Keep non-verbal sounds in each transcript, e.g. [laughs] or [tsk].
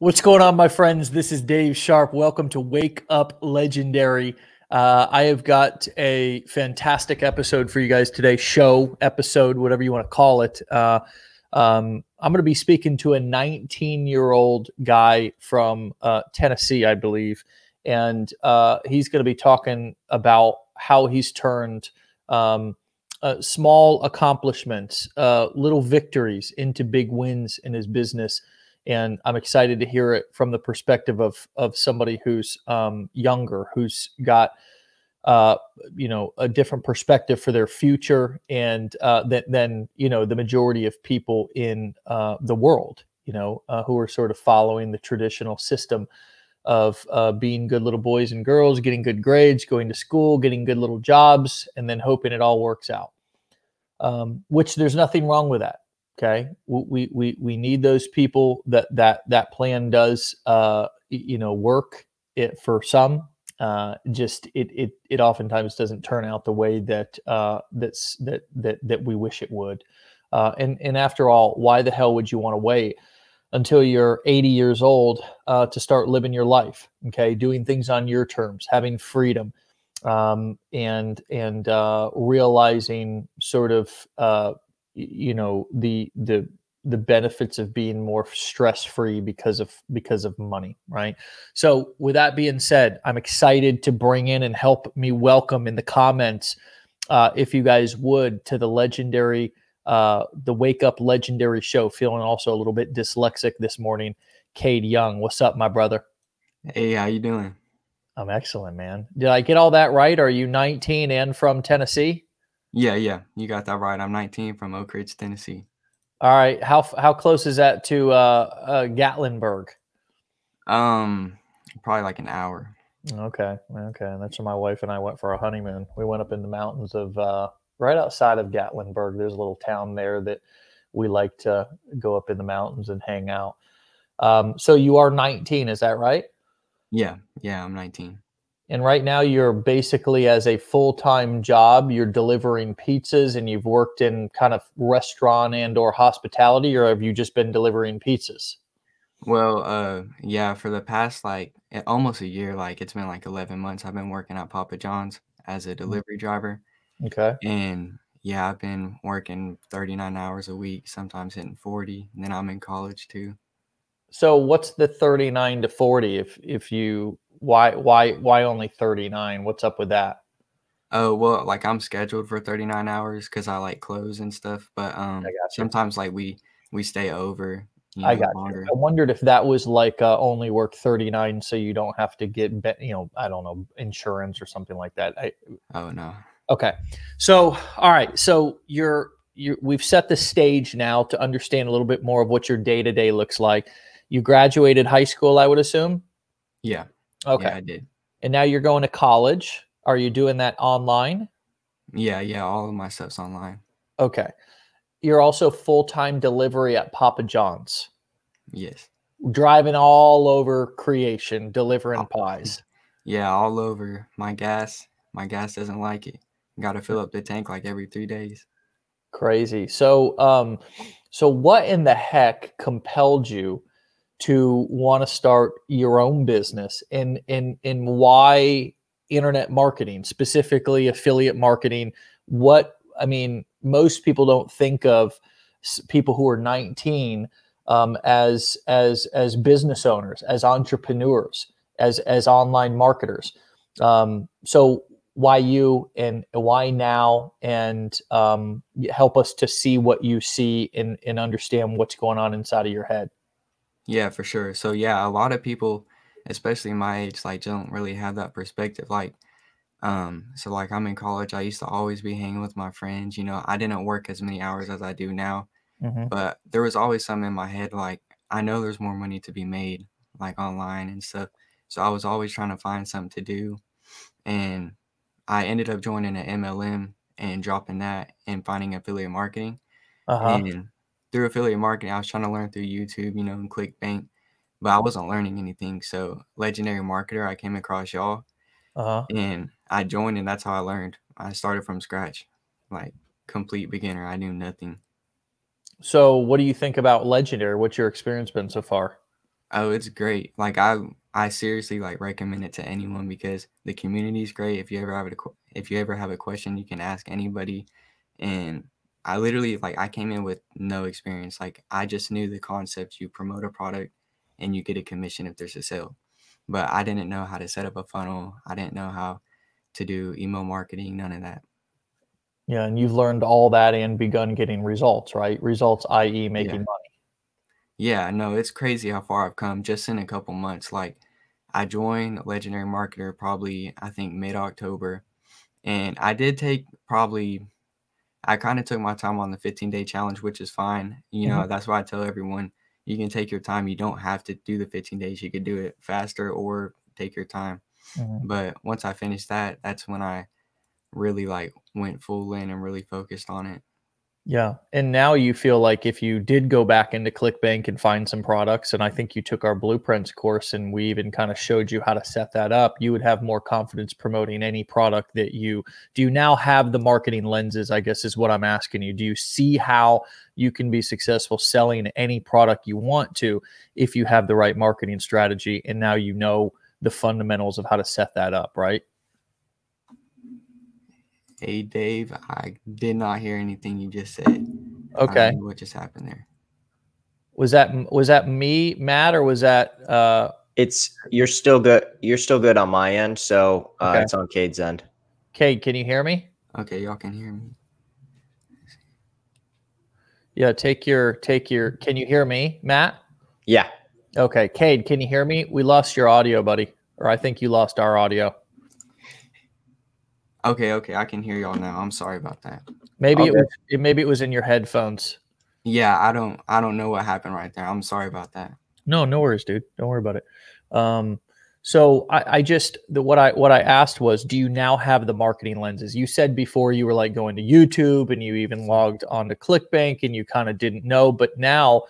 What's going on, my friends? This is Dave Sharp. Welcome to Wake Up Legendary. Uh, I have got a fantastic episode for you guys today, show, episode, whatever you want to call it. Uh, um, I'm going to be speaking to a 19 year old guy from uh, Tennessee, I believe. And uh, he's going to be talking about how he's turned um, uh, small accomplishments, uh, little victories into big wins in his business and I'm excited to hear it from the perspective of of somebody who's um, younger, who's got uh, you know a different perspective for their future, and uh, than, than you know the majority of people in uh, the world, you know, uh, who are sort of following the traditional system of uh, being good little boys and girls, getting good grades, going to school, getting good little jobs, and then hoping it all works out. Um, which there's nothing wrong with that Okay, we we we need those people that that that plan does uh, you know work it for some. Uh, just it it it oftentimes doesn't turn out the way that uh, that's that that that we wish it would. Uh, and and after all, why the hell would you want to wait until you're 80 years old uh, to start living your life? Okay, doing things on your terms, having freedom, um, and and uh, realizing sort of uh, you know the the the benefits of being more stress free because of because of money right? So with that being said i'm excited to bring in and help me welcome in the comments uh, if you guys would to the legendary uh, the wake up legendary show. Feeling also a little bit dyslexic this morning. Cade young what's up my brother? Hey how you doing? I'm excellent man. Did i get all that right? Are you 19 and from tennessee yeah, yeah, you got that right. I'm 19 from Oak Ridge, Tennessee. All right. How how close is that to uh, uh, Gatlinburg? Um, probably like an hour. Okay. Okay. That's where my wife and I went for a honeymoon. We went up in the mountains of uh, right outside of Gatlinburg. There's a little town there that we like to go up in the mountains and hang out. Um, so you are 19, is that right? Yeah. Yeah, I'm 19 and right now you're basically as a full-time job you're delivering pizzas and you've worked in kind of restaurant and or hospitality or have you just been delivering pizzas? Well uh yeah for the past like almost a year like it's been like 11 months i've been working at papa john's as a mm. delivery driver. Okay. And yeah i've been working 39 hours a week sometimes hitting 40 and then i'm in college too. So what's the 39 to 40 if if you why why why only 39 what's up with that oh well like i'm scheduled for 39 hours because i like clothes and stuff but um sometimes like we we stay over you know, I got longer. you. I wondered if that was like uh, only work 39 so you don't have to get you know I don't know insurance or something like that. I, oh no. Okay. So all right, so you're you we've set the stage now to understand a little bit more of what your day-to-day looks like. You graduated high school, I would assume? Yeah. Okay. Yeah, I did. And now you're going to college. Are you doing that online? Yeah, yeah, all of my stuff's online. Okay. You're also full time delivery at Papa John's. Yes. Driving all over creation, delivering pies. [laughs] Yeah, all over. My gas, my gas doesn't like it. Got to fill up the tank like every three days. Crazy. So, um, so what in the heck compelled you to want to start your own business and and and why internet marketing specifically affiliate marketing? What i mean most people don't think of people who are 19 um, as as as business owners as entrepreneurs as as online marketers. Um, so why you and why now? And um, help us to see what you see and, and understand what's going on inside of your head yeah, for sure. So yeah, a lot of people, especially my age, like don't really have that perspective. Like, um, so like I'm in college, I used to always be hanging with my friends. You know, I didn't work as many hours as I do now, hmm but there was always something in my head like I know there's more money to be made, like online and stuff. So I was always trying to find something to do, and I ended up joining an MLM and dropping that and finding affiliate marketing. Uh-huh. And through affiliate marketing, I was trying to learn through YouTube, you know, and ClickBank, but I wasn't learning anything. So, Legendary Marketer, I came across y'all Uh-huh. and I joined, and that's how I learned. I started from scratch, like complete beginner. I knew nothing. So, what do you think about Legendary? What's your experience been so far? Oh, it's great. Like I I seriously like recommend it to anyone because the community is great. If you ever have a if you ever have a question, you can ask anybody. And I literally like I came in with no experience. Like I just knew the concept. You promote a product and you get a commission if there's a sale. But I didn't know how to set up a funnel. I didn't know how to do email marketing, none of that. Yeah, and you've learned all that and begun getting results, right? Results, i.e., making Yeah. money. Yeah, no, it's crazy how far I've come just in a couple months. Like I joined Legendary Marketer probably I think mid-October and I did take probably I kind of took my time on the 15 day challenge, which is fine. You Mhm. know, that's why I tell everyone you can take your time. You don't have to do the 15 days. You could do it faster or take your time. Mhm. But once I finished that, that's when I really like went full in and really focused on it. Yeah. And now you feel like if you did go back into ClickBank and find some products, and I think you took our blueprints course and we even kind of showed you how to set that up, you would have more confidence promoting any product that you do. You now have the marketing lenses, I guess is what I'm asking you. Do you see how you can be successful selling any product you want to if you have the right marketing strategy and now you know the fundamentals of how to set that up, right? Hey, Dave, I did not hear anything you just said. I don't Okay. know what just happened there. Was that was that me, Matt, or was that uh It's you're still good. You're still good on my end, so uh, Okay. it's on Cade's end. Cade, can you hear me? Okay, y'all can hear me. Yeah, take your take your can you hear me, Matt? Yeah. Okay, Cade, can you hear me? We lost your audio, buddy. Or I think you lost our audio. Okay, okay, I can hear y'all now. I'm sorry about that. Maybe it was it, maybe it was in your headphones. Yeah, I don't I don't know what happened right there. I'm sorry about that. No, no worries, dude. Don't worry about it. Um, so I, I just the, what I what I asked was, do you now have the marketing lenses? You said before you were like going to YouTube and you even logged onto ClickBank and you kind of didn't know, but now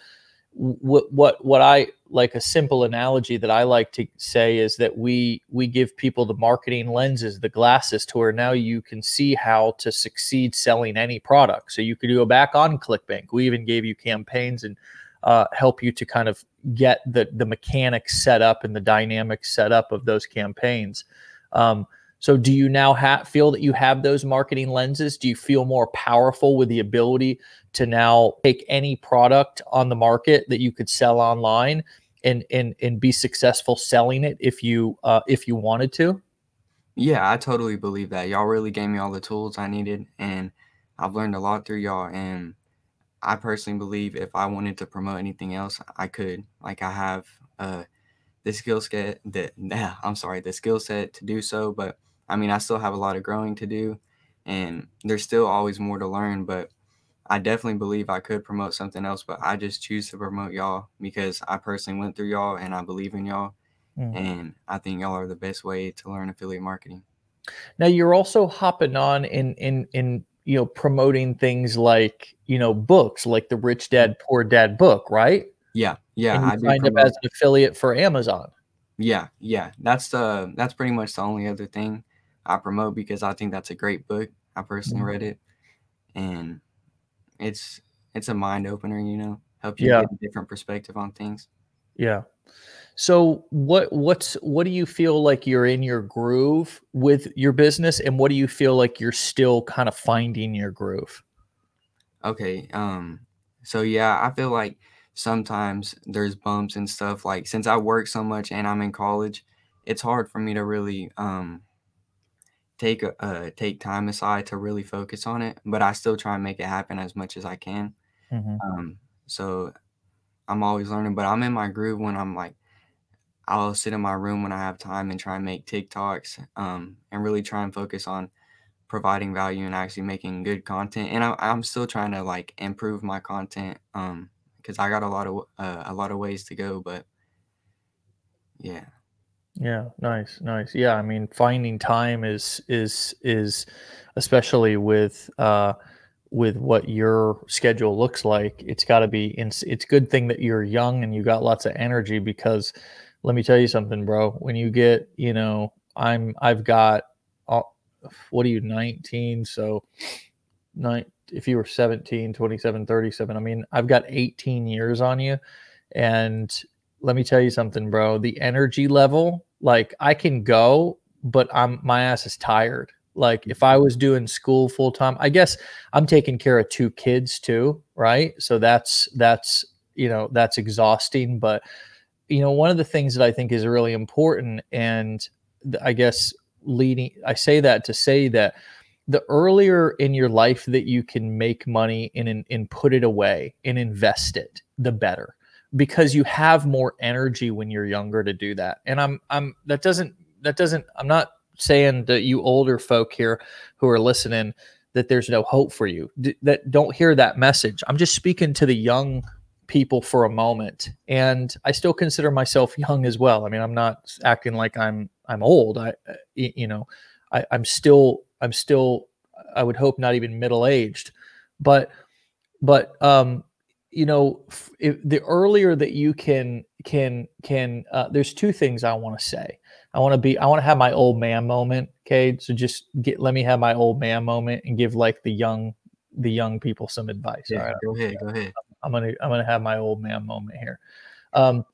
what what what I like a simple analogy that I like to say is that we we give people the marketing lenses, the glasses to where now you can see how to succeed selling any product. So you could go back on ClickBank. We even gave you campaigns and uh, help you to kind of get the the mechanics set up and the dynamics set up of those campaigns. Um, so, do you now have feel that you have those marketing lenses? Do you feel more powerful with the ability to now take any product on the market that you could sell online and and and be successful selling it if you uh, if you wanted to? Yeah, I totally believe that. Y'all really gave me all the tools I needed, and I've learned a lot through y'all. And I personally believe if I wanted to promote anything else, I could. Like I have uh, the skill set that [laughs] nah, I'm sorry, the skill set to do so. But I mean, I still have a lot of growing to do, and there's still always more to learn. But I definitely believe I could promote something else. But I just choose to promote y'all because I personally went through y'all, and I believe in y'all. Mm. And I think y'all are the best way to learn affiliate marketing. Now you're also hopping on in in in you know promoting things like you know books like the Rich Dad Poor Dad book, right? Yeah, yeah, and you I signed up as an affiliate for Amazon. Yeah, yeah. That's the that's pretty much the only other thing I promote because I think that's a great book. I personally Mhm. read it, and it's it's a mind opener. You know, help you Yeah. get a different perspective on things. Yeah. So what what's what do you feel like you're in your groove with your business and what do you feel like you're still kind of finding your groove? Okay. Um. So yeah, I feel like sometimes there's bumps and stuff. Like since I work so much and I'm in college, it's hard for me to really um take a uh, take time aside to really focus on it. But I still try and make it happen as much as I can. Mhm. Um. So I'm always learning, but I'm in my groove when I'm like I'll sit in my room when I have time and try and make TikToks, um, and really try and focus on providing value and actually making good content. And I, I'm still trying to like improve my content, um, because I got a lot of uh, a lot of ways to go. But yeah, Yeah, nice, nice. Yeah, I mean, finding time is is is especially with uh with what your schedule looks like. It's got to be. It's it's good thing that you're young and you got lots of energy because let me tell you something, bro. When you get, you know, I'm I've got all, what are you 19 so nine if you were 17 27 37 i mean i've got 18 years on you and let me tell you something, bro. The energy level, like I can go, but I'm my ass is tired. Like if I mm-hmm. was doing school full time, I guess I'm taking care of two kids too, right? So that's that's you know that's exhausting. But you know one of the things that I think is really important, and I guess leading, I say that to say that the earlier in your life that you can make money and, and put it away and invest it, the better because you have more energy when you're younger to do that. And I'm I'm that doesn't that doesn't I'm not saying that you older folk here who are listening that there's no hope for you D- that don't hear that message. I'm just speaking to the young people for a moment and I still consider myself young as well. I mean, I'm not acting like I'm I'm old. I you know, I I'm still I'm still, I would hope, not even middle aged, but but um, you know, if, the earlier that you can can can, uh, there's two things I want to say. I want to be, I want to have my old man moment. Okay, so just get, let me have my old man moment and give like the young the young people some advice. Yeah, All right, go ahead, go ahead. I'm gonna I'm gonna have my old man moment here. Um,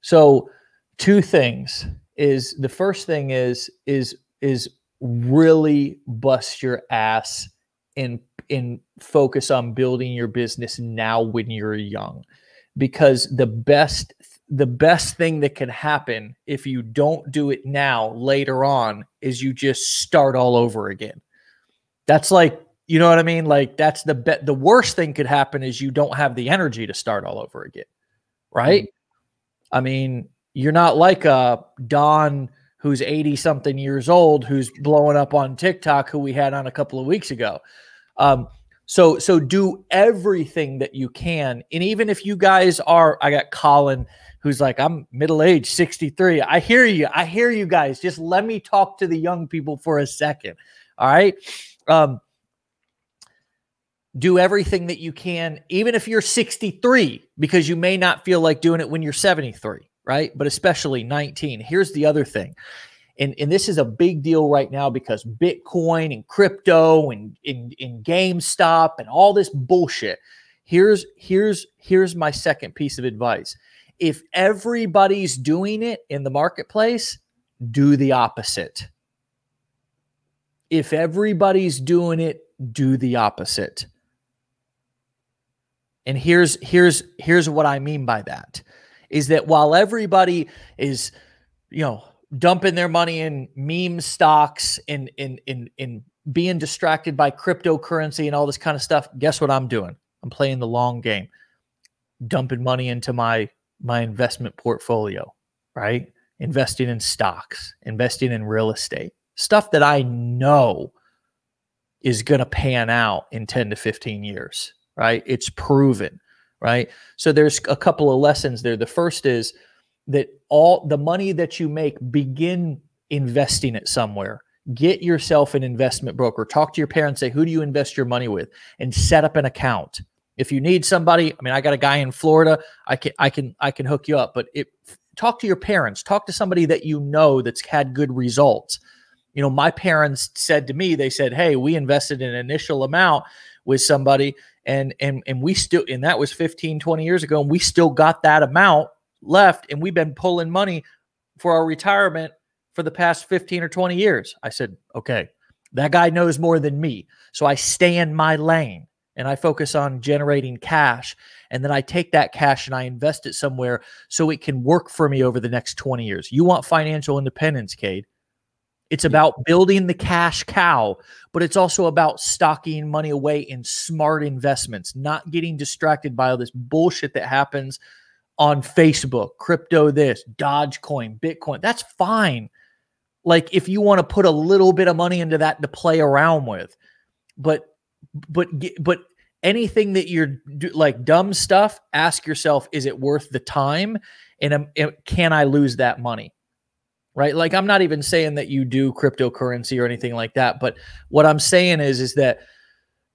so two things is the first thing is is is really bust your ass and and focus on building your business now when you're young because the best the best thing that can happen if you don't do it now later on is you just start all over again that's like you know what i mean like that's the bet the worst thing could happen is you don't have the energy to start all over again right mm-hmm. i mean you're not like a don who's 80 something years old who's blowing up on TikTok who we had on a couple of weeks ago. Um, so so do everything that you can and even if you guys are I got Colin who's like I'm middle-aged 63. I hear you. I hear you guys. Just let me talk to the young people for a second. All right? Um do everything that you can even if you're 63 because you may not feel like doing it when you're 73 right? But especially 19. Here's the other thing. And, and this is a big deal right now because Bitcoin and crypto and in, GameStop and all this bullshit. Here's here's here's my second piece of advice. If everybody's doing it in the marketplace, do the opposite. If everybody's doing it, do the opposite. And here's here's here's what I mean by that is that while everybody is, you know, dumping their money in meme stocks and in in in being distracted by cryptocurrency and all this kind of stuff, guess what I'm doing? I'm playing the long game, dumping money into my my investment portfolio, right? Investing in stocks, investing in real estate, stuff that I know is going to pan out in 10 to 15 years, right? It's proven right? So there's a couple of lessons there. The first is that all the money that you make, begin investing it somewhere. Get yourself an investment broker. Talk to your parents, say, who do you invest your money with? And set up an account. If you need somebody, I mean, I got a guy in Florida. I can I can I can hook you up. But it talk to your parents. Talk to somebody that you know that's had good results. You know, my parents said to me, they said, Hey, we invested an initial amount with somebody and and and we still and that was 15 20 years ago and we still got that amount left and we've been pulling money for our retirement for the past 15 or 20 years. I said okay that guy knows more than me so i stay in my lane and i focus on generating cash and then i take that cash and i invest it somewhere so it can work for me over the next 20 years. You want financial independence cade. It's about building the cash cow, but it's also about stocking money away in smart investments, not getting distracted by all this bullshit that happens on Facebook, crypto this, Dogecoin, Bitcoin. That's fine. Like if you want to put a little bit of money into that to play around with. But but but anything that you're like dumb stuff, ask yourself is it worth the time and um, can I lose that money? right? Like I'm not even saying that you do cryptocurrency or anything like that, but what I'm saying is is that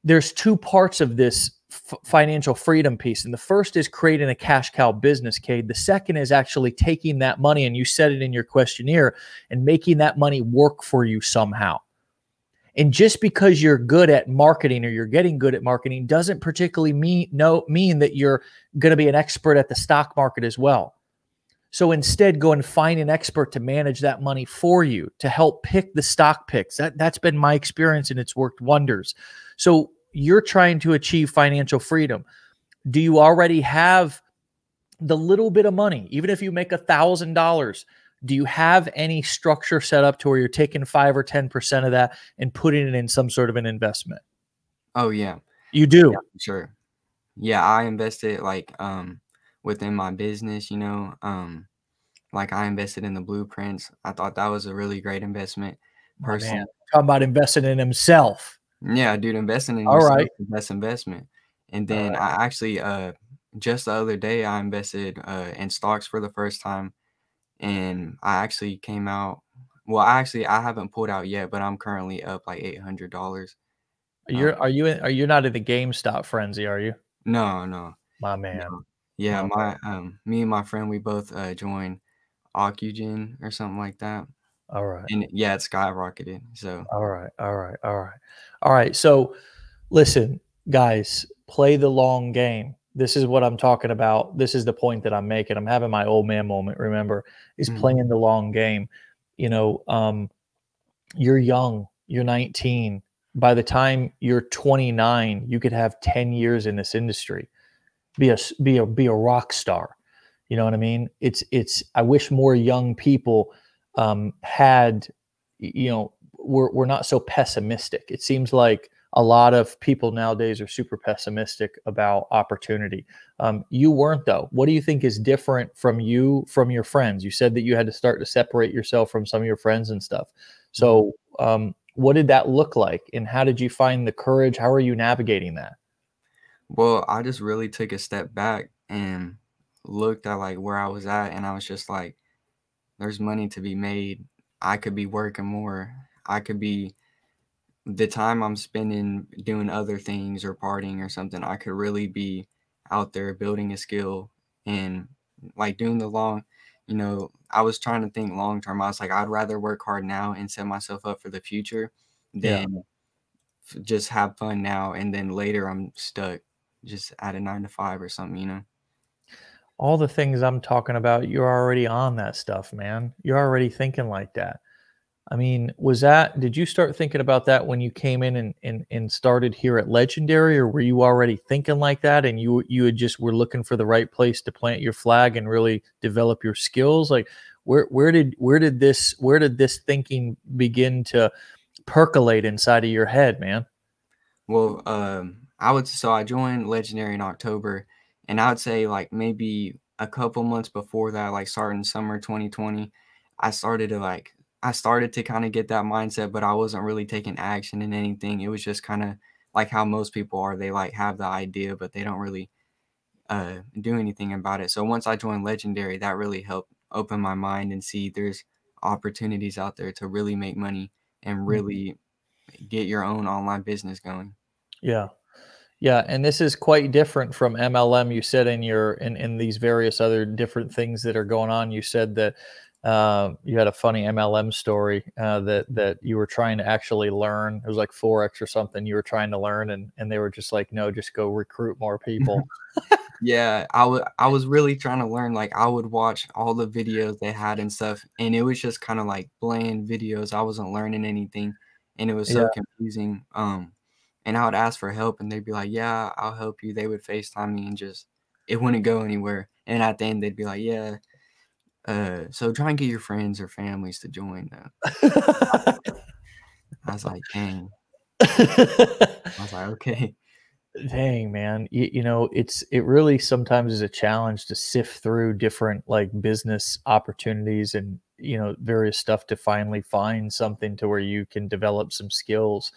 there's two parts of this f- financial freedom piece. And the first is creating a cash cow business, Cade. The second is actually taking that money and you said it in your questionnaire and making that money work for you somehow. And just because you're good at marketing or you're getting good at marketing doesn't particularly mean no mean that you're going to be an expert at the stock market as well So instead, go and find an expert to manage that money for you to help pick the stock picks. That that's been my experience and it's worked wonders. So you're trying to achieve financial freedom. Do you already have the little bit of money, even if you make a thousand dollars? Do you have any structure set up to where you're taking five or ten percent of that and putting it in some sort of an investment? Oh yeah, You do. yeah, sure. Yeah, I invested like um within my business, you know, um like I invested in the blueprints. I thought that was a really great investment. Personally, man, talking about investing in himself. Yeah, dude, investing in All yourself right. is the best investment. And then right. I actually uh just the other day I invested uh in stocks for the first time and I actually came out well, actually I haven't pulled out yet, but I'm currently up like $800. You're Um, are you in, are you not in the GameStop frenzy? Are you, no, no. my man? No. Yeah, my um me and my friend we both uh joined Ocugen or something like that. All right. And yeah, it skyrocketed. So All right. All right. All right. All right. So listen, guys, play the long game. This is what I'm talking about. This is the point that I'm making. I'm having my old man moment, remember, is Mhm. playing the long game. You know, um, you're young, you're 19. By the time you're 29, you could have 10 years in this industry. Be a be a be a rock star. You know what I mean? It's it's I wish more young people um had you know, we're we're not so pessimistic. It seems like a lot of people nowadays are super pessimistic about opportunity. Um, you weren't though. What do you think is different from you from your friends? You said that you had to start to separate yourself from some of your friends and stuff. So, um, what did that look like, and how did you find the courage? How are you navigating that? well, I just really took a step back and looked at like where I was at and I was just like there's money to be made. I could be working more. I could be the time I'm spending doing other things or partying or something, I could really be out there building a skill and like doing the long, you know, I was trying to think long term. I was like, I'd rather work hard now and set myself up for the future than f- just have fun now and then later I'm stuck just at a nine to five or something, you know? All the things I'm talking about, you're already on that stuff, man. You're already thinking like that. I mean, was that did you start thinking about that when you came in and, and and started here at Legendary, or were you already thinking like that and you you had just were looking for the right place to plant your flag and really develop your skills? Like where where did where did this where did this thinking begin to percolate inside of your head, man? Well, um, I would so I joined Legendary in October, and I would say like maybe a couple months before that, like starting summer 2020, I started to like I started to kind of get that mindset, but I wasn't really taking action in anything. It was just kind of like how most people are. They like have the idea, but they don't really uh do anything about it. So once I joined Legendary, that really helped open my mind and see there's opportunities out there to really make money and really get your own online business going. Yeah. Yeah, and this is quite different from MLM. You said in your in in these various other different things that are going on. You said that uh, you had a funny MLM story uh, that that you were trying to actually learn. It was like forex or something. You were trying to learn, and and they were just like, no, just go recruit more people. [laughs] Yeah, I wa I was really trying to learn, like, I would watch all the videos they had and stuff, and it was just kinda like bland videos, I wasn't learning anything, and it was so Yeah. confusing, um, and I would ask for help, and they'd be like, "Yeah, I'll help you." They would FaceTime me and just it wouldn't go anywhere, and at the end, they'd be like, "Yeah, uh, so try and get your friends or families to join, though." I was like, "Dang." I was like, "Okay." Dang, man. You, you know, it's it really sometimes is a challenge to sift through different like business opportunities and you know various stuff to finally find something to where you can develop some skills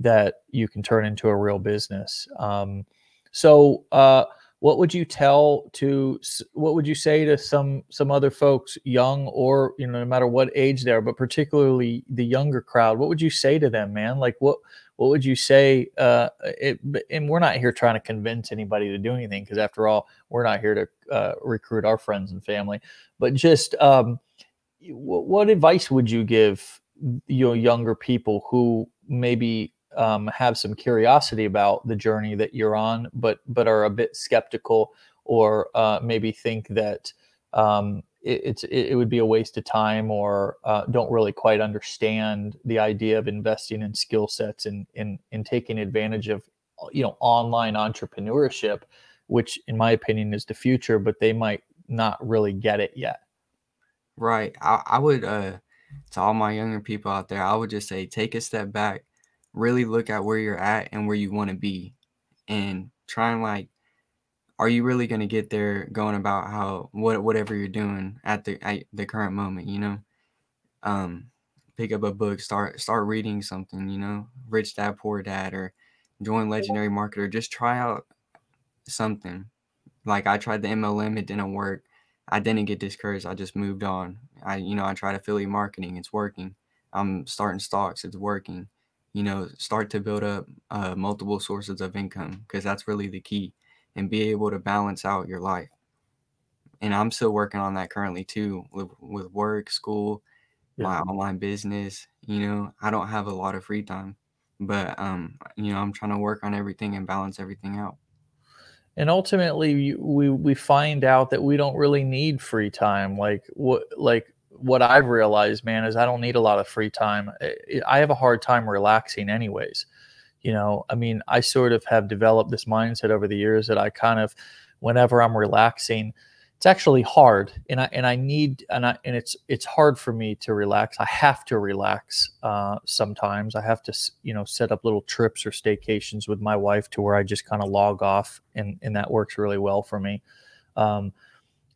that you can turn into a real business. Um, so, uh, what would you tell to what would you say to some some other folks, young or you know, no matter what age they are, but particularly the younger crowd? What would you say to them, man? Like what what would you say? Uh, it, and we're not here trying to convince anybody to do anything because, after all, we're not here to uh, recruit our friends and family. But just um, y- what advice would you give you know younger people who maybe um, have some curiosity about the journey that you're on, but but are a bit skeptical or uh, maybe think that um, it, it's it, would be a waste of time or uh, don't really quite understand the idea of investing in skill sets and in in taking advantage of you know online entrepreneurship which in my opinion is the future but they might not really get it yet. Right. I, I would uh to all my younger people out there i would just say take a step back really look at where you're at and where you want to be and try and like are you really going to get there going about how what whatever you're doing at the at the current moment you know? Um pick up a book start start reading something you know rich dad poor dad or join legendary marketer just try out something. Like i tried the mlm it didn't work. I didn't get discouraged i just moved on. I you know i tried affiliate marketing it's working. I'm starting stocks it's working you know start to build up uh, multiple sources of income because that's really the key and be able to balance out your life. And I'm still working on that currently too with, with work, school, yeah. my online business. You know, I don't have a lot of free time, but um, you know, I'm trying to work on everything and balance everything out. And ultimately, we we find out that we don't really need free time. Like what like what I've realized, man, is I don't need a lot of free time. I have a hard time relaxing, anyways you know? I mean i sort of have developed this mindset over the years that i kind of whenever i'm relaxing it's actually hard and i and i need and i and it's it's hard for me to relax. I have to relax uh, sometimes. I have to you know set up little trips or staycations with my wife to where i just kind of log off and and that works really well for me. Um,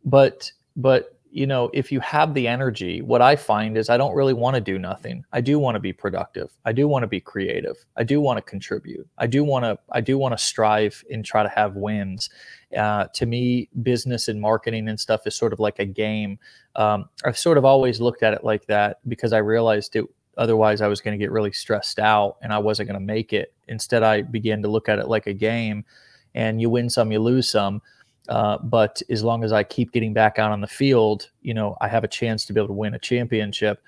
but but you know, if you have the energy, what I find is I don't really want to do nothing. I do want to be productive. I do want to be creative. I do want to contribute. I do want to I do want to strive and try to have wins. Uh, to me, business and marketing and stuff is sort of like a game. Um, I've sort of always looked at it like that because I realized it. Otherwise, I was going to get really stressed out and I wasn't going to make it. Instead, I began to look at it like a game, and you win some, you lose some uh, but as long as I keep getting back out on the field, you know, I have a chance to be able to win a championship.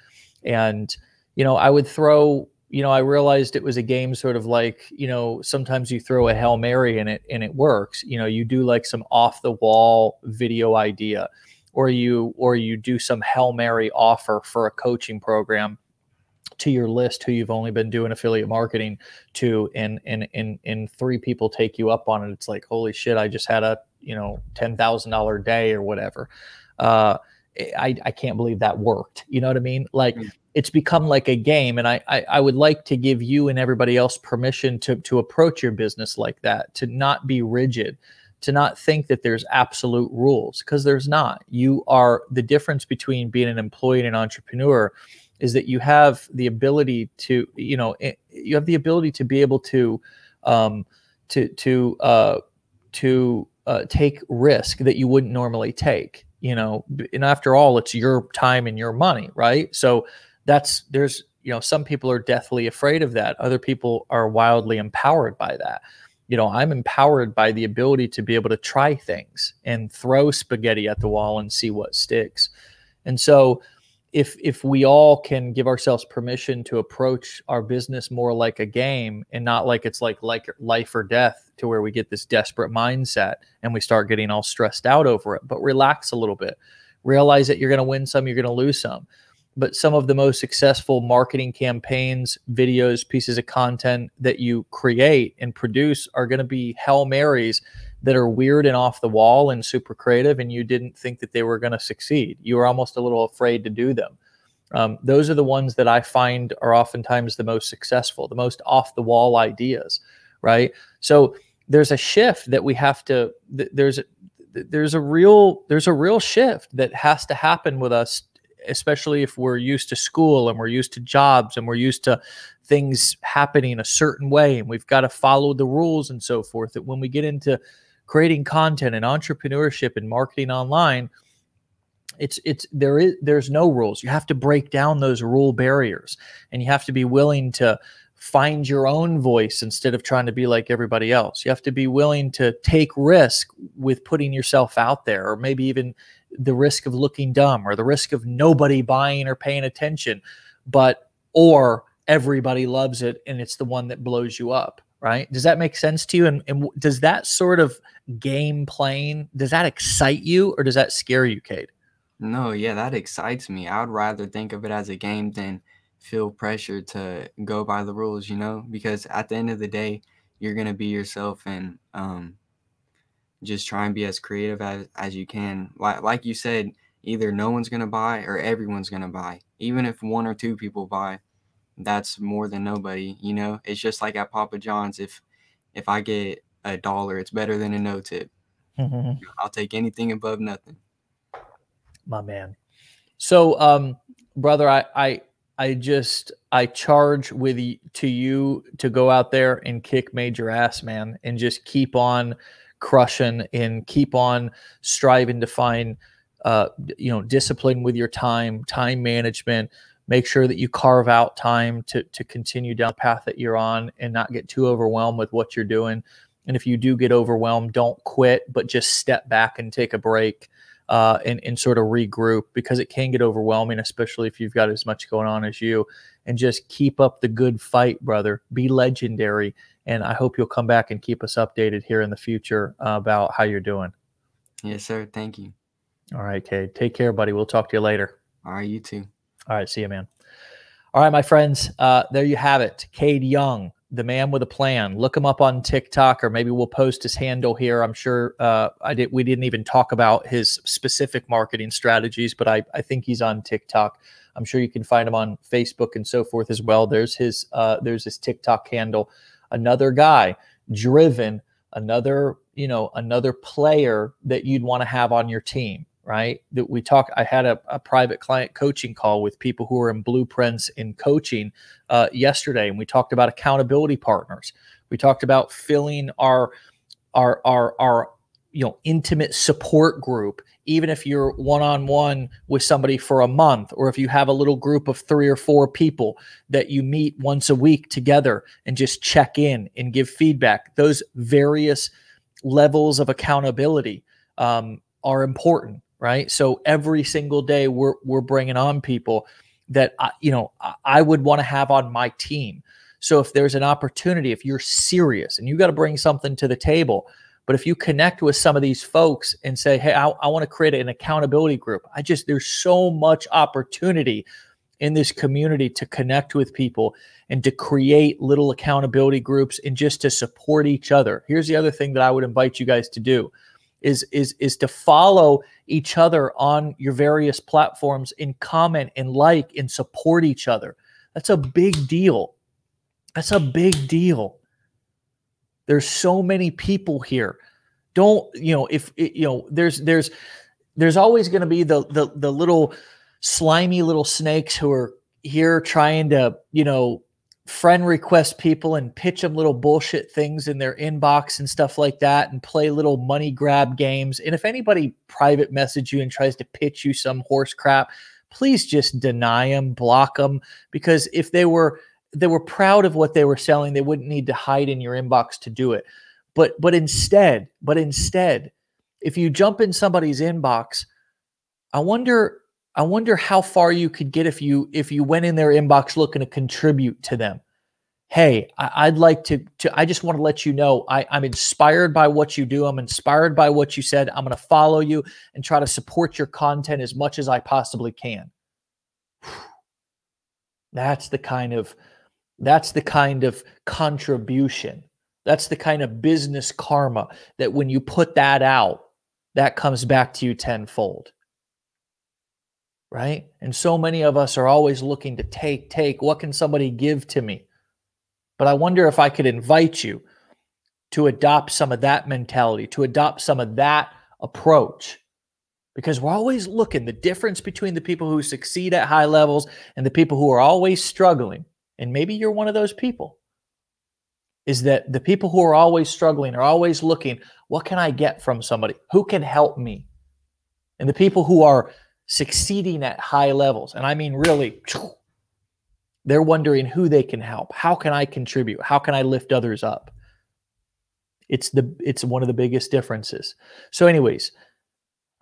And, you know, I would throw, you know, I realized it was a game sort of like, you know, sometimes you throw a Hail Mary in it and it works. You know, you do like some off the wall video idea or you or you do some Hail Mary offer for a coaching program to your list who you've only been doing affiliate marketing to and and and and three people take you up on it it's like holy shit i just had a you know ten thousand dollar day or whatever. Uh, I I can't believe that worked. You know what I mean? Like mm-hmm. it's become like a game, and I, I I would like to give you and everybody else permission to to approach your business like that, to not be rigid to not think that there's absolute rules because there's not. You are the difference between being an employee and an entrepreneur is that you have the ability to, you know, eh, you have the ability to be able to, um, to to uh, to uh, take risk that you wouldn't normally take you know? And after all it's your time and your money right? So that's there's you know some people are deathly afraid of that. Other people are wildly empowered by that. You know i'm empowered by the ability to be able to try things and throw spaghetti at the wall and see what sticks. And so if if we all can give ourselves permission to approach our business more like a game and not like it's like like life or death to where we get this desperate mindset and we start getting all stressed out over it but relax a little bit. Realize that you're going to win some you're going to lose some. But some of the most successful marketing campaigns videos pieces of content that you create and produce are going to be Hail Marys that are weird and off the wall and super creative and you didn't think that they were going to succeed. You were almost a little afraid to do them. Um, those are the ones that i find are oftentimes the most successful the most off the wall ideas right? So there's a shift that we have to there's a, there's a real there's a real shift that has to happen with us especially if we're used to school and we're used to jobs and we're used to things happening a certain way and we've got to follow the rules and so forth that when we get into creating content and entrepreneurship and marketing online it's it's there is there's no rules. You have to break down those rule barriers and you have to be willing to find your own voice instead of trying to be like everybody else. You have to be willing to take risk with putting yourself out there or maybe even the risk of looking dumb or the risk of nobody buying or paying attention but or everybody loves it and it's the one that blows you up right? Does that make sense to you? And, and does that sort of game playing does that excite you or does that scare you, Cade? No, yeah, that excites me. I would rather think of it as a game than feel pressure to go by the rules, you know? Because at the end of the day, you're gonna be yourself and um just try and be as creative as, as you can. Like like you said, either no one's gonna buy or everyone's gonna buy. Even if one or two people buy, that's more than nobody, you know? It's just like at Papa John's, if if I get a dollar, it's better than a no tip. [laughs] I'll take anything above nothing. My man. So um brother, I I I just I charge with y- to you to go out there and kick major ass, man, and just keep on crushing and keep on striving to find uh you know discipline with your time, time management. Make sure that you carve out time to to continue down the path that you're on and not get too overwhelmed with what you're doing. And if you do get overwhelmed, don't quit, but just step back and take a break uh, and, and sort of regroup because it can get overwhelming, especially if you've got as much going on as you. And just keep up the good fight, brother. Be legendary. And I hope you'll come back and keep us updated here in the future about how you're doing. Yes, sir. Thank you. All right, Cade. Take care, buddy. We'll talk to you later. All right, you too. All right, see you, man. All right, my friends. Uh, there you have it. Cade Young, the man with a plan. Look him up on TikTok, or maybe we'll post his handle here. I'm sure uh, I did. We didn't even talk about his specific marketing strategies, but I, I think he's on TikTok. I'm sure you can find him on Facebook and so forth as well. There's his uh, there's his TikTok handle. Another guy, driven. Another you know another player that you'd want to have on your team right? That we talk. I had a, a, private client coaching call with people who are in blueprints in coaching uh, yesterday, and we talked about accountability partners. We talked about filling our our our our you know intimate support group even if you're one on one with somebody for a month or if you have a little group of 3 or 4 people that you meet once a week together and just check in and give feedback those various levels of accountability um, are important right? So every single day we're we're bringing on people that I, you know I would want to have on my team. So if there's an opportunity, if you're serious and you got to bring something to the table, but if you connect with some of these folks and say, "Hey, I, I want to create an accountability group," I just there's so much opportunity in this community to connect with people and to create little accountability groups and just to support each other. Here's the other thing that I would invite you guys to do is is is to follow each other on your various platforms and comment and like and support each other. That's a big deal. That's a big deal. There's so many people here. Don't, you know, if you know, there's there's there's always going to be the the the little slimy little snakes who are here trying to, you know, friend request people and pitch them little bullshit things in their inbox and stuff like that and play little money grab games. And if anybody private message you and tries to pitch you some horse crap, please just deny them, block them because if they were they were proud of what they were selling, they wouldn't need to hide in your inbox to do it. But but instead, but instead, if you jump in somebody's inbox, I wonder I wonder how far you could get if you if you went in their inbox looking to contribute to them. Hey, I, would like to, to. I just want to let you know I, I'm inspired by what you do. I'm inspired by what you said. I'm going to follow you and try to support your content as much as I possibly can. That's the kind of that's the kind of contribution. That's the kind of business karma that when you put that out, that comes back to you tenfold right? And so many of us are always looking to take, take. What can somebody give to me? But I wonder if I could invite you to adopt some of that mentality, to adopt some of that approach. Because we're always looking the difference between the people who succeed at high levels and the people who are always struggling. And maybe you're one of those people. Is that the people who are always struggling are always looking, what can I get from somebody? Who can help me? And the people who are succeeding at high levels, and I mean really, [tsk] they're wondering who they can help. How can I contribute? How can I lift others up? It's the it's one of the biggest differences. So, anyways,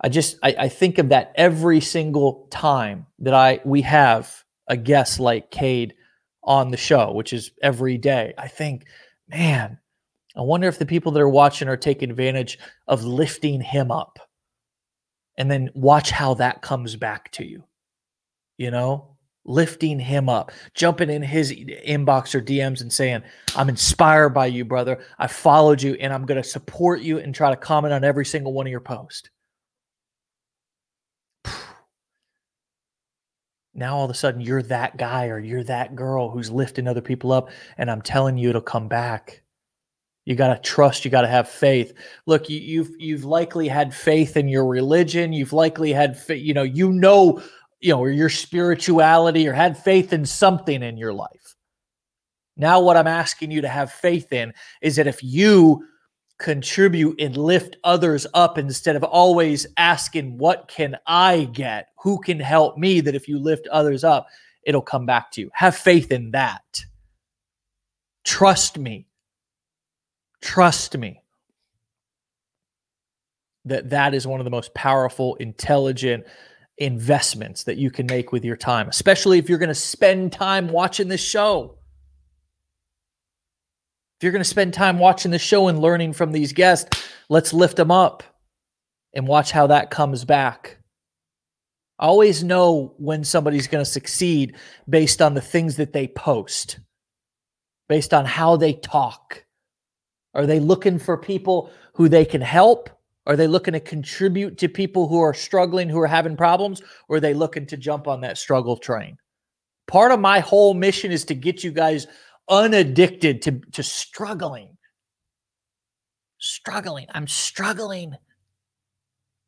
I just I, I think of that every single time that I we have a guest like Cade on the show, which is every day. I think, man, I wonder if the people that are watching are taking advantage of lifting him up And then watch how that comes back to you. You know, lifting him up, jumping in his inbox or DMs and saying, I'm inspired by you, brother. I followed you and I'm going to support you and try to comment on every single one of your posts. Now all of a sudden you're that guy or you're that girl who's lifting other people up. And I'm telling you, it'll come back. You got to trust. You got to have faith. Look, you, you've you've likely had faith in your religion. You've likely had, you know, you know you know, or your spirituality or had faith in something in your life. Now, what I'm asking you to have faith in is that if you contribute and lift others up instead of always asking, What can I get? Who can help me? That if you lift others up, it'll come back to you. Have faith in that. Trust me. Trust me that that is one of the most powerful, intelligent, investments that you can make with your time, especially if you're going to spend time watching this show. If you're going to spend time watching the show and learning from these guests, let's lift them up and watch how that comes back. always know when somebody's going to succeed based on the things that they post, based on how they talk. Are they looking for people who they can help? Are they looking to contribute to people who are struggling, who are having problems, or are they looking to jump on that struggle train? Part of my whole mission is to get you guys unaddicted to, to struggling. Struggling. I'm struggling.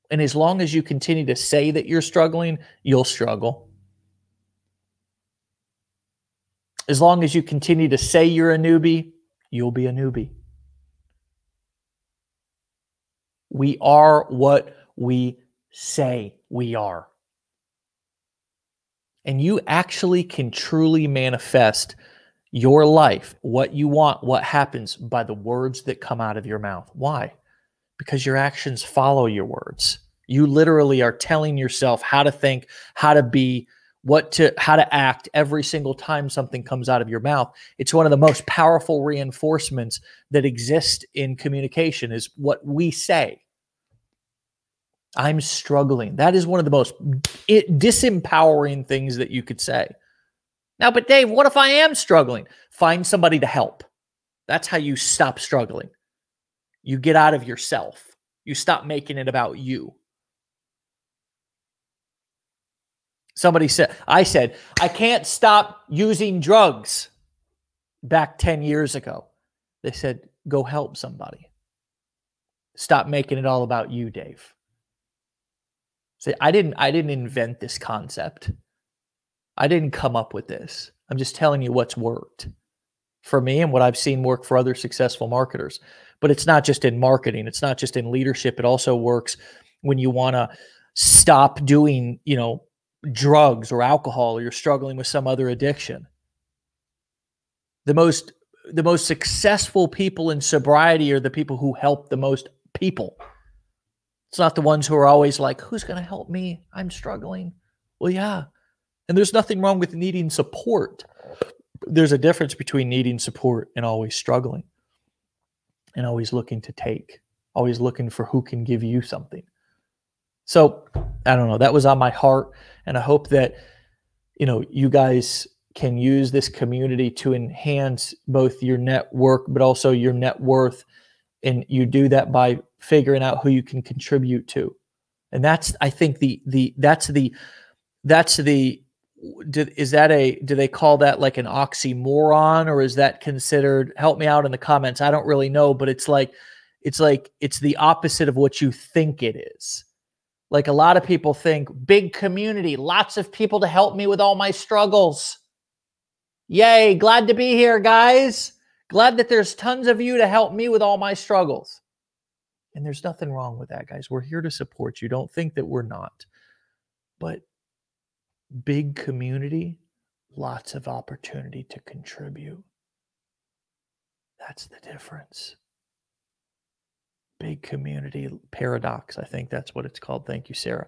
And as long as you continue to say that you're struggling, you'll struggle. As long as you continue to say you're a newbie, you'll be a newbie. We are what we say we are. And you actually can truly manifest your life, what you want, what happens by the words that come out of your mouth. Why? Because your actions follow your words. You literally are telling yourself how to think, how to be, what to how to act every single time something comes out of your mouth. It's one of the most powerful reinforcements that exist in communication is what we say. I'm struggling. That is one of the most disempowering things that you could say. Now, but Dave, what if I am struggling? Find somebody to help. That's how you stop struggling. You get out of yourself. You stop making it about you. Somebody said, I said, I can't stop using drugs back 10 years ago. They said, go help somebody. Stop making it all about you, Dave. Say, I didn't I didn't invent this concept. I didn't come up with this. I'm just telling you what's worked for me and what I've seen work for other successful marketers. But it's not just in marketing, it's not just in leadership. It also works when you want to stop doing, you know, drugs or alcohol or you're struggling with some other addiction. The most the most successful people in sobriety are the people who help the most people. It's not the ones who are always like, who's going to help me? I'm struggling. Well, yeah. And there's nothing wrong with needing support. There's a difference between needing support and always struggling and always looking to take, always looking for who can give you something. So I don't know. That was on my heart. And I hope that, you know, you guys can use this community to enhance both your network, but also your net worth. And you do that by figuring out who you can contribute to and that's i think the the that's the that's the do, is that a do they call that like an oxymoron or is that considered help me out in the comments i don't really know but it's like it's like it's the opposite of what you think it is like a lot of people think big community lots of people to help me with all my struggles yay glad to be here guys glad that there's tons of you to help me with all my struggles and there's nothing wrong with that, guys. We're here to support you. Don't think that we're not. But big community, lots of opportunity to contribute. That's the difference. Big community paradox. I think that's what it's called. Thank you, Sarah.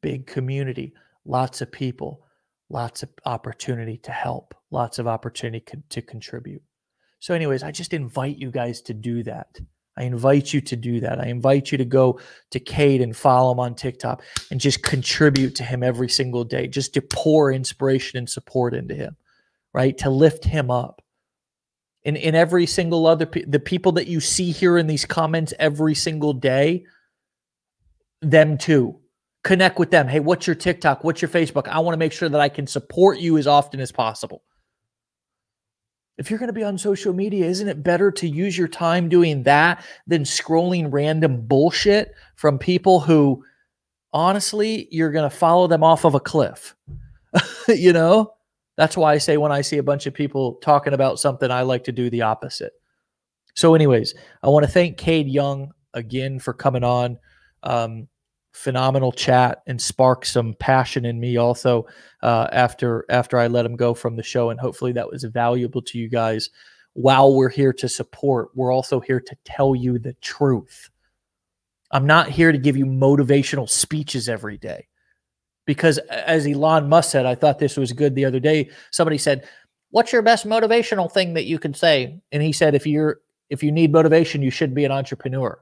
Big community, lots of people, lots of opportunity to help, lots of opportunity to contribute. So, anyways, I just invite you guys to do that. I invite you to do that. I invite you to go to Cade and follow him on TikTok and just contribute to him every single day, just to pour inspiration and support into him, right? To lift him up. In, in every single other pe- the people that you see here in these comments every single day, them too. Connect with them. Hey, what's your TikTok? What's your Facebook? I want to make sure that I can support you as often as possible if you're going to be on social media, isn't it better to use your time doing that than scrolling random bullshit from people who honestly you're going to follow them off of a cliff? [laughs] you know? That's why I say when I see a bunch of people talking about something, I like to do the opposite. So, anyways, I want to thank Cade Young again for coming on. Um, phenomenal chat and spark some passion in me also uh, after after I let him go from the show, and hopefully that was valuable to you guys. While we're here to support, we're also here to tell you the truth. I'm not here to give you motivational speeches every day. Because as Elon Musk said, I thought this was good the other day. Somebody said, "What's your best motivational thing that you can say?" And he said, "If you're if you need motivation, you should be an entrepreneur."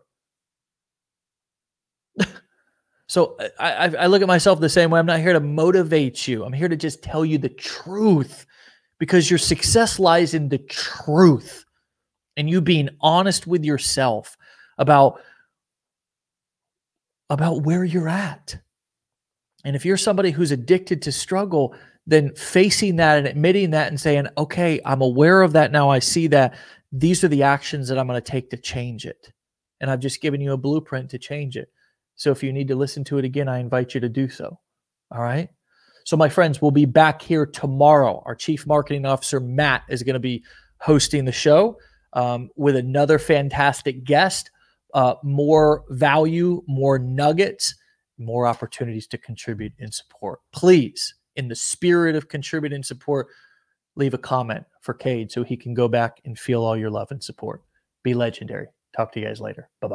So I, I look at myself the same way. I'm not here to motivate you. I'm here to just tell you the truth because your success lies in the truth and you being honest with yourself about about where you're at. And if you're somebody who's addicted to struggle, then facing that and admitting that and saying, okay, I'm aware of that now. I see that. These are the actions that I'm going to take to change it. And I've just given you a blueprint to change it. So if you need to listen to it again, I invite you to do so. All right. So, my friends, we'll be back here tomorrow. Our Chief Marketing Officer, Matt, is going to be hosting the show um, with another fantastic guest, uh, more value, more nuggets, more opportunities to contribute and support. Please, in the spirit of contribute and support, leave a comment for Cade so he can go back and feel all your love and support. Be legendary. Talk to you guys later. Bye bye.